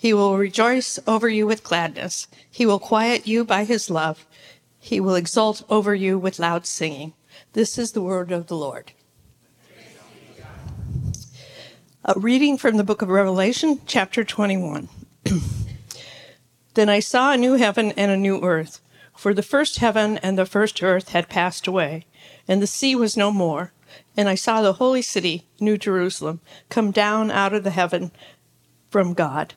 He will rejoice over you with gladness. He will quiet you by his love. He will exult over you with loud singing. This is the word of the Lord. A reading from the book of Revelation, chapter 21. then I saw a new heaven and a new earth, for the first heaven and the first earth had passed away, and the sea was no more. And I saw the holy city, New Jerusalem, come down out of the heaven from God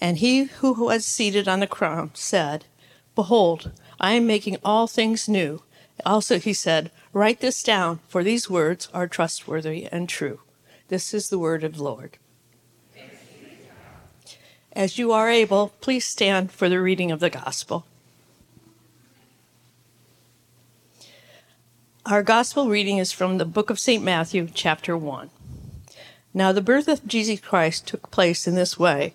And he who was seated on the crown said, Behold, I am making all things new. Also he said, Write this down, for these words are trustworthy and true. This is the word of the Lord. As you are able, please stand for the reading of the gospel. Our gospel reading is from the book of St. Matthew, chapter 1. Now, the birth of Jesus Christ took place in this way.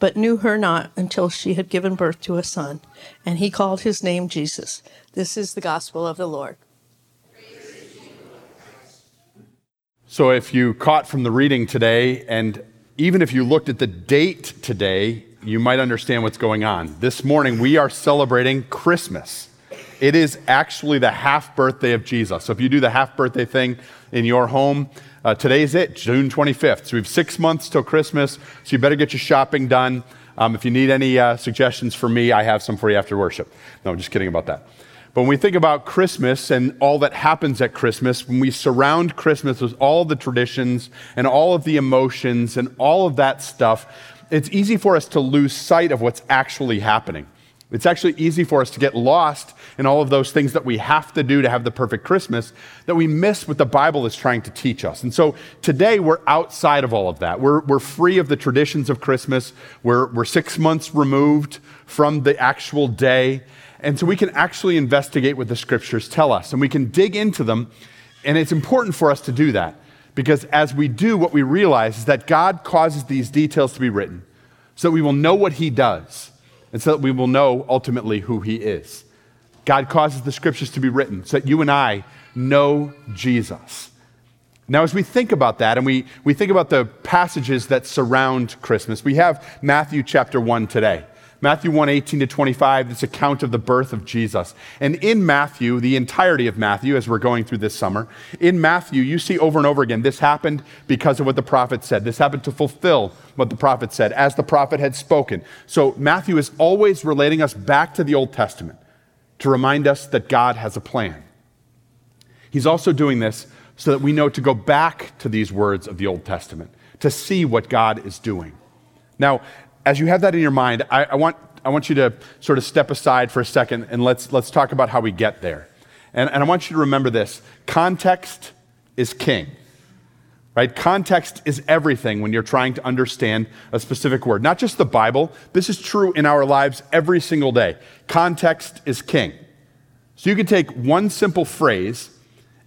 but knew her not until she had given birth to a son, and he called his name Jesus. This is the gospel of the Lord. So, if you caught from the reading today, and even if you looked at the date today, you might understand what's going on. This morning, we are celebrating Christmas. It is actually the half birthday of Jesus. So, if you do the half birthday thing in your home, uh, today's it, June 25th. So we have six months till Christmas, so you better get your shopping done. Um, if you need any uh, suggestions for me, I have some for you after worship. No, I'm just kidding about that. But when we think about Christmas and all that happens at Christmas, when we surround Christmas with all the traditions and all of the emotions and all of that stuff, it's easy for us to lose sight of what's actually happening. It's actually easy for us to get lost in all of those things that we have to do to have the perfect Christmas that we miss what the Bible is trying to teach us. And so today we're outside of all of that. We're, we're free of the traditions of Christmas. We're, we're six months removed from the actual day. And so we can actually investigate what the scriptures tell us and we can dig into them. And it's important for us to do that because as we do, what we realize is that God causes these details to be written so that we will know what He does and so that we will know ultimately who he is. God causes the scriptures to be written so that you and I know Jesus. Now, as we think about that and we, we think about the passages that surround Christmas, we have Matthew chapter 1 today. Matthew 1 18 to 25, this account of the birth of Jesus. And in Matthew, the entirety of Matthew, as we're going through this summer, in Matthew, you see over and over again, this happened because of what the prophet said. This happened to fulfill what the prophet said, as the prophet had spoken. So Matthew is always relating us back to the Old Testament to remind us that God has a plan. He's also doing this so that we know to go back to these words of the Old Testament to see what God is doing. Now, as you have that in your mind, I, I, want, I want you to sort of step aside for a second and let's, let's talk about how we get there. And, and I want you to remember this context is king. Right? Context is everything when you're trying to understand a specific word. Not just the Bible, this is true in our lives every single day. Context is king. So you can take one simple phrase,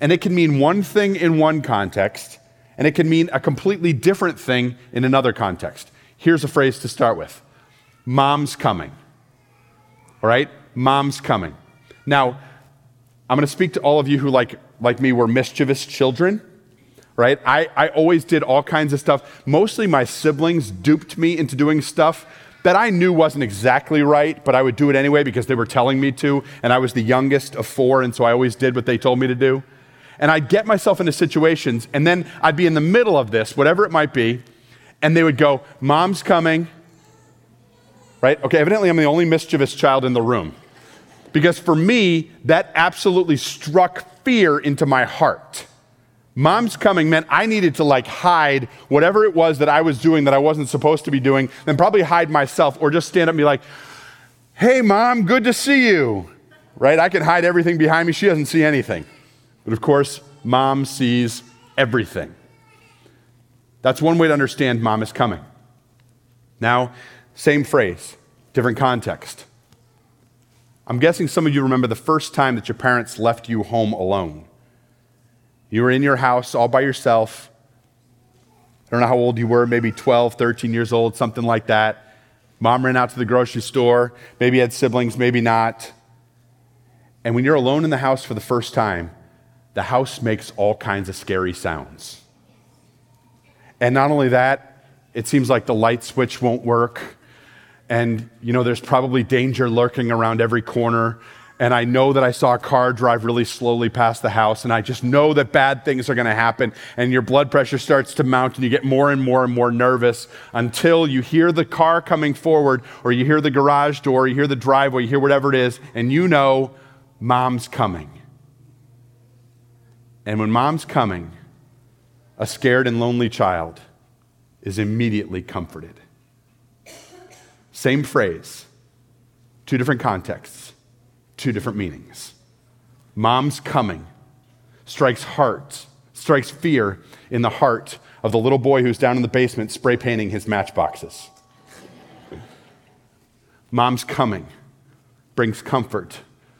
and it can mean one thing in one context, and it can mean a completely different thing in another context. Here's a phrase to start with Mom's coming. All right? Mom's coming. Now, I'm going to speak to all of you who, like, like me, were mischievous children right? I, I always did all kinds of stuff. Mostly my siblings duped me into doing stuff that I knew wasn't exactly right, but I would do it anyway because they were telling me to, and I was the youngest of four, and so I always did what they told me to do. And I'd get myself into situations, and then I'd be in the middle of this, whatever it might be, and they would go, Mom's coming. Right? Okay, evidently I'm the only mischievous child in the room. Because for me, that absolutely struck fear into my heart. Mom's coming meant I needed to like hide whatever it was that I was doing that I wasn't supposed to be doing, then probably hide myself or just stand up and be like, hey, mom, good to see you. Right? I can hide everything behind me. She doesn't see anything. But of course, mom sees everything. That's one way to understand mom is coming. Now, same phrase, different context. I'm guessing some of you remember the first time that your parents left you home alone. You were in your house all by yourself. I don't know how old you were, maybe 12, 13 years old, something like that. Mom ran out to the grocery store. Maybe you had siblings, maybe not. And when you're alone in the house for the first time, the house makes all kinds of scary sounds. And not only that, it seems like the light switch won't work. And, you know, there's probably danger lurking around every corner and I know that I saw a car drive really slowly past the house, and I just know that bad things are going to happen, and your blood pressure starts to mount, and you get more and more and more nervous until you hear the car coming forward, or you hear the garage door, you hear the driveway, you hear whatever it is, and you know mom's coming. And when mom's coming, a scared and lonely child is immediately comforted. Same phrase, two different contexts two different meanings. Mom's coming strikes heart, strikes fear in the heart of the little boy who's down in the basement spray painting his matchboxes. Mom's coming brings comfort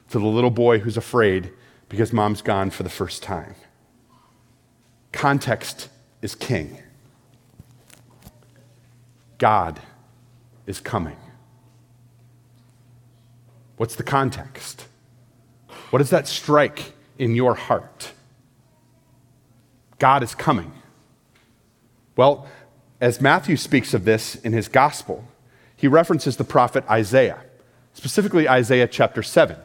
to the little boy who's afraid because mom's gone for the first time. Context is king. God is coming. What's the context? What does that strike in your heart? God is coming. Well, as Matthew speaks of this in his gospel, he references the prophet Isaiah, specifically Isaiah chapter 7.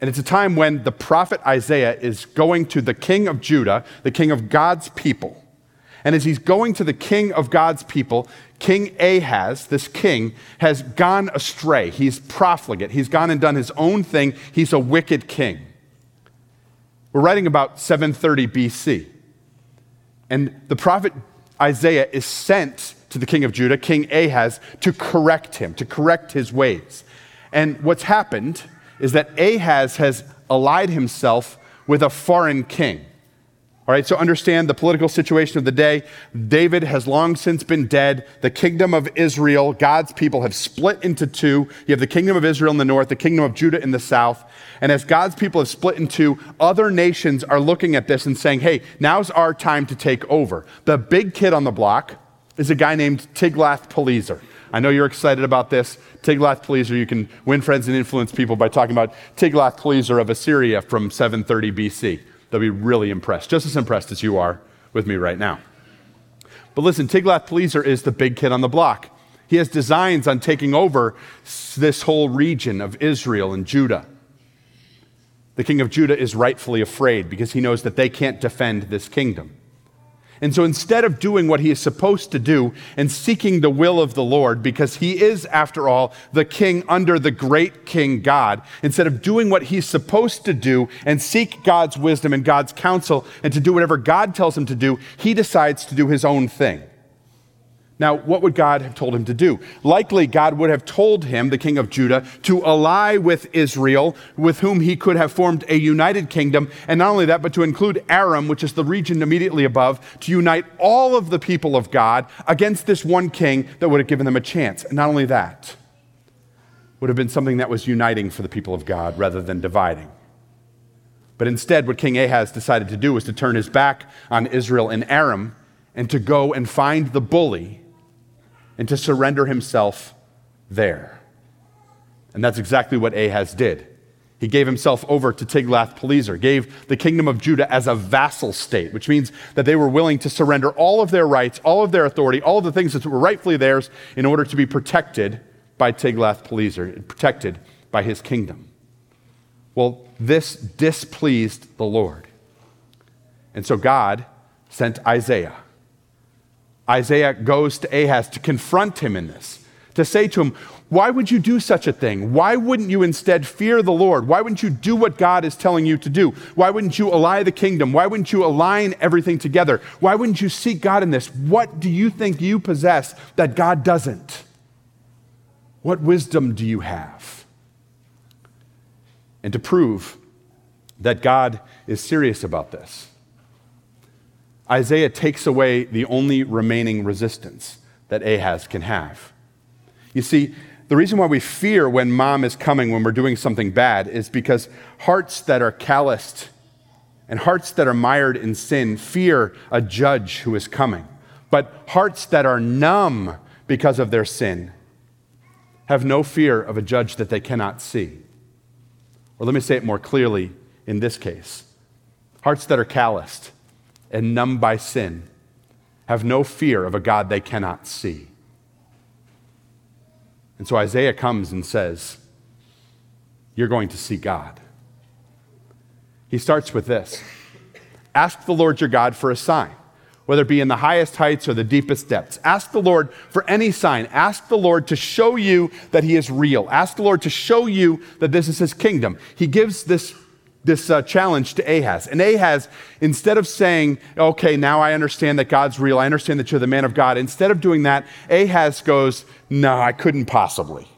And it's a time when the prophet Isaiah is going to the king of Judah, the king of God's people. And as he's going to the king of God's people, King Ahaz, this king, has gone astray. He's profligate. He's gone and done his own thing. He's a wicked king. We're writing about 730 BC. And the prophet Isaiah is sent to the king of Judah, King Ahaz, to correct him, to correct his ways. And what's happened is that Ahaz has allied himself with a foreign king. All right, so understand the political situation of the day. David has long since been dead. The kingdom of Israel, God's people, have split into two. You have the kingdom of Israel in the north, the kingdom of Judah in the south. And as God's people have split into, other nations are looking at this and saying, hey, now's our time to take over. The big kid on the block is a guy named Tiglath-Pileser. I know you're excited about this. Tiglath-Pileser, you can win friends and influence people by talking about Tiglath-Pileser of Assyria from 730 BC. They'll be really impressed, just as impressed as you are with me right now. But listen, Tiglath-Pileser is the big kid on the block. He has designs on taking over this whole region of Israel and Judah. The king of Judah is rightfully afraid because he knows that they can't defend this kingdom. And so instead of doing what he is supposed to do and seeking the will of the Lord, because he is, after all, the king under the great king God, instead of doing what he's supposed to do and seek God's wisdom and God's counsel and to do whatever God tells him to do, he decides to do his own thing. Now, what would God have told him to do? Likely, God would have told him, the king of Judah, to ally with Israel, with whom he could have formed a united kingdom. And not only that, but to include Aram, which is the region immediately above, to unite all of the people of God against this one king that would have given them a chance. And not only that, would have been something that was uniting for the people of God rather than dividing. But instead, what King Ahaz decided to do was to turn his back on Israel and Aram and to go and find the bully and to surrender himself there. And that's exactly what Ahaz did. He gave himself over to Tiglath-Pileser, gave the kingdom of Judah as a vassal state, which means that they were willing to surrender all of their rights, all of their authority, all of the things that were rightfully theirs in order to be protected by Tiglath-Pileser, protected by his kingdom. Well, this displeased the Lord. And so God sent Isaiah Isaiah goes to Ahaz to confront him in this, to say to him, Why would you do such a thing? Why wouldn't you instead fear the Lord? Why wouldn't you do what God is telling you to do? Why wouldn't you ally the kingdom? Why wouldn't you align everything together? Why wouldn't you seek God in this? What do you think you possess that God doesn't? What wisdom do you have? And to prove that God is serious about this, Isaiah takes away the only remaining resistance that Ahaz can have. You see, the reason why we fear when mom is coming when we're doing something bad is because hearts that are calloused and hearts that are mired in sin fear a judge who is coming. But hearts that are numb because of their sin have no fear of a judge that they cannot see. Or let me say it more clearly in this case hearts that are calloused and numbed by sin have no fear of a God they cannot see. And so Isaiah comes and says, You're going to see God. He starts with this Ask the Lord your God for a sign, whether it be in the highest heights or the deepest depths. Ask the Lord for any sign. Ask the Lord to show you that He is real. Ask the Lord to show you that this is His kingdom. He gives this this uh, challenge to Ahaz. And Ahaz, instead of saying, okay, now I understand that God's real, I understand that you're the man of God, instead of doing that, Ahaz goes, no, I couldn't possibly.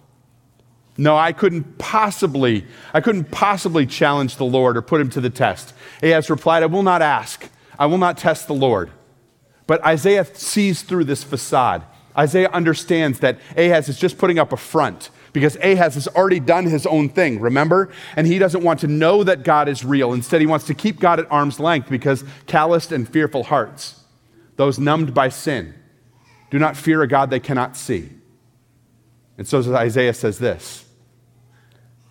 No, I couldn't possibly, I couldn't possibly challenge the Lord or put him to the test. Ahaz replied, I will not ask. I will not test the Lord. But Isaiah sees through this facade. Isaiah understands that Ahaz is just putting up a front because Ahaz has already done his own thing, remember? And he doesn't want to know that God is real. Instead, he wants to keep God at arm's length because calloused and fearful hearts, those numbed by sin, do not fear a God they cannot see. And so Isaiah says this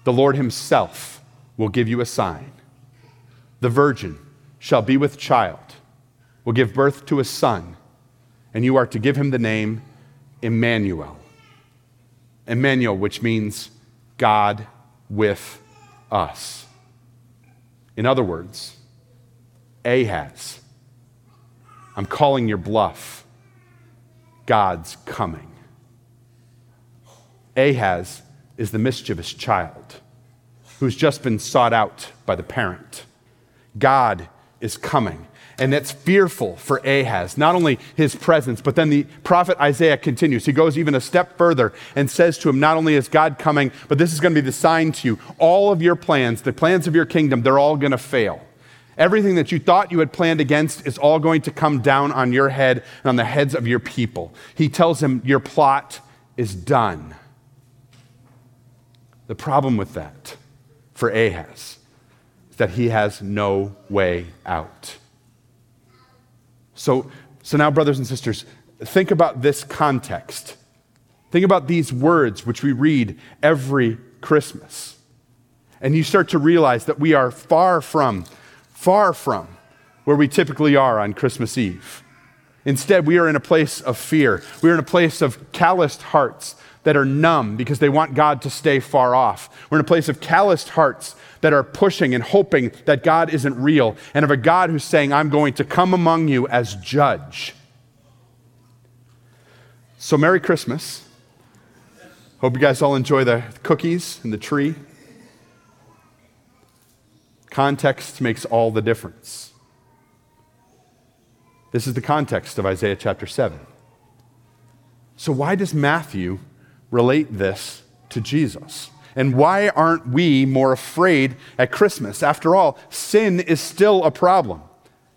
The Lord himself will give you a sign. The virgin shall be with child, will give birth to a son, and you are to give him the name Emmanuel Emmanuel, which means God with us. In other words, Ahaz, I'm calling your bluff. God's coming. Ahaz is the mischievous child who's just been sought out by the parent. God is coming and that's fearful for Ahaz. Not only his presence, but then the prophet Isaiah continues. He goes even a step further and says to him, Not only is God coming, but this is going to be the sign to you. All of your plans, the plans of your kingdom, they're all going to fail. Everything that you thought you had planned against is all going to come down on your head and on the heads of your people. He tells him, Your plot is done. The problem with that for Ahaz is that he has no way out. So, so now, brothers and sisters, think about this context. Think about these words which we read every Christmas. And you start to realize that we are far from, far from where we typically are on Christmas Eve. Instead, we are in a place of fear. We are in a place of calloused hearts that are numb because they want God to stay far off. We're in a place of calloused hearts that are pushing and hoping that God isn't real, and of a God who's saying, I'm going to come among you as judge. So, Merry Christmas. Hope you guys all enjoy the cookies and the tree. Context makes all the difference. This is the context of Isaiah chapter 7. So, why does Matthew relate this to Jesus? And why aren't we more afraid at Christmas? After all, sin is still a problem.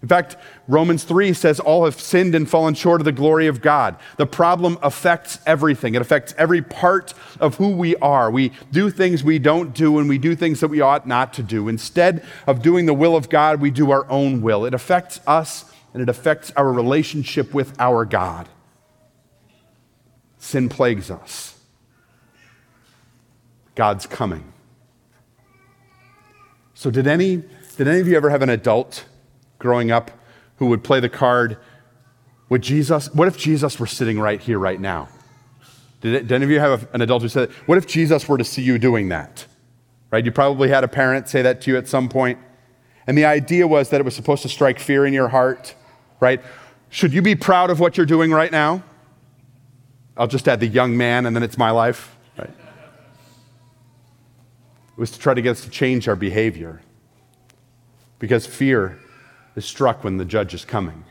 In fact, Romans 3 says all have sinned and fallen short of the glory of God. The problem affects everything. It affects every part of who we are. We do things we don't do and we do things that we ought not to do. Instead of doing the will of God, we do our own will. It affects us and it affects our relationship with our God. Sin plagues us. God's coming. So, did any, did any of you ever have an adult growing up who would play the card, would Jesus, what if Jesus were sitting right here, right now? Did, it, did any of you have an adult who said, what if Jesus were to see you doing that? Right? You probably had a parent say that to you at some point. And the idea was that it was supposed to strike fear in your heart, right? Should you be proud of what you're doing right now? I'll just add the young man and then it's my life, right? It was to try to get us to change our behavior. Because fear is struck when the judge is coming.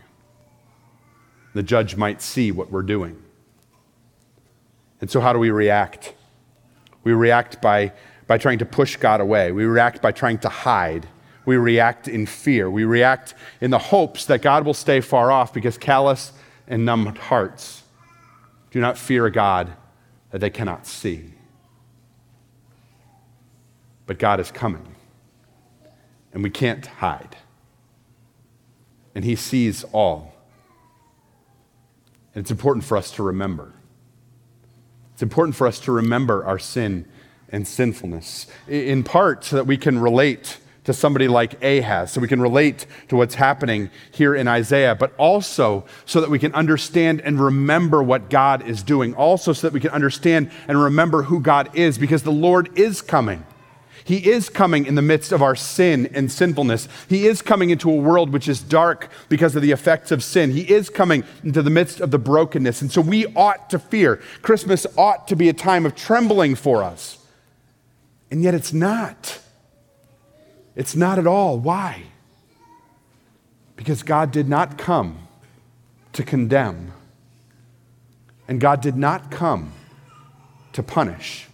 The judge might see what we're doing. And so, how do we react? We react by, by trying to push God away, we react by trying to hide. We react in fear. We react in the hopes that God will stay far off because callous and numbed hearts do not fear a God that they cannot see. But God is coming, and we can't hide and He sees all. And it's important for us to remember. It's important for us to remember our sin and sinfulness, in part so that we can relate to somebody like Ahaz, so we can relate to what's happening here in Isaiah, but also so that we can understand and remember what God is doing, also so that we can understand and remember who God is, because the Lord is coming. He is coming in the midst of our sin and sinfulness. He is coming into a world which is dark because of the effects of sin. He is coming into the midst of the brokenness. And so we ought to fear. Christmas ought to be a time of trembling for us. And yet it's not. It's not at all. Why? Because God did not come to condemn, and God did not come to punish.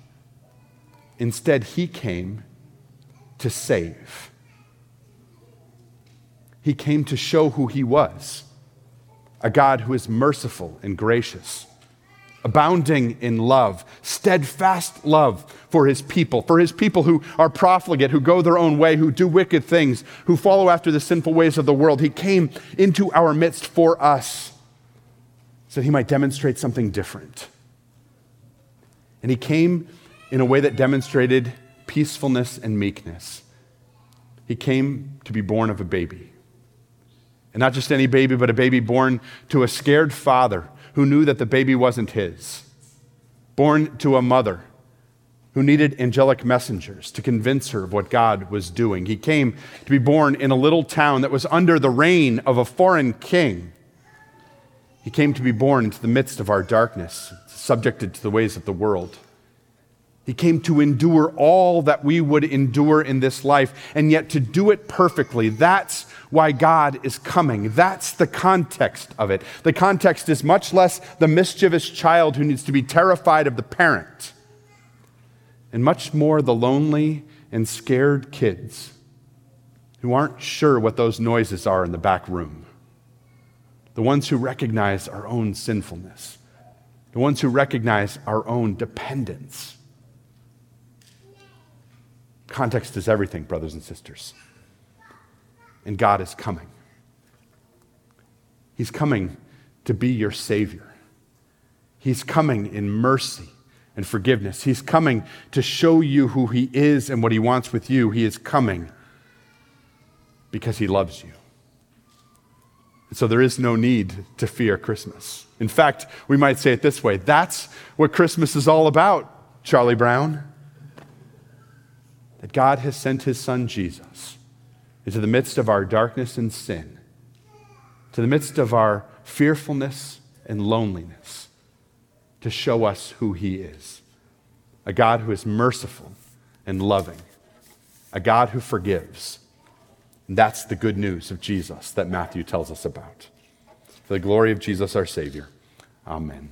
Instead, he came to save. He came to show who he was a God who is merciful and gracious, abounding in love, steadfast love for his people, for his people who are profligate, who go their own way, who do wicked things, who follow after the sinful ways of the world. He came into our midst for us so that he might demonstrate something different. And he came in a way that demonstrated peacefulness and meekness. He came to be born of a baby. And not just any baby, but a baby born to a scared father who knew that the baby wasn't his. Born to a mother who needed angelic messengers to convince her of what God was doing. He came to be born in a little town that was under the reign of a foreign king. He came to be born into the midst of our darkness, subjected to the ways of the world. He came to endure all that we would endure in this life, and yet to do it perfectly. That's why God is coming. That's the context of it. The context is much less the mischievous child who needs to be terrified of the parent, and much more the lonely and scared kids who aren't sure what those noises are in the back room. The ones who recognize our own sinfulness, the ones who recognize our own dependence Context is everything, brothers and sisters. And God is coming. He's coming to be your Savior. He's coming in mercy and forgiveness. He's coming to show you who He is and what He wants with you. He is coming because He loves you. And so there is no need to fear Christmas. In fact, we might say it this way that's what Christmas is all about, Charlie Brown that God has sent his son Jesus into the midst of our darkness and sin, to the midst of our fearfulness and loneliness, to show us who he is a God who is merciful and loving, a God who forgives. And that's the good news of Jesus that Matthew tells us about. For the glory of Jesus our Savior. Amen.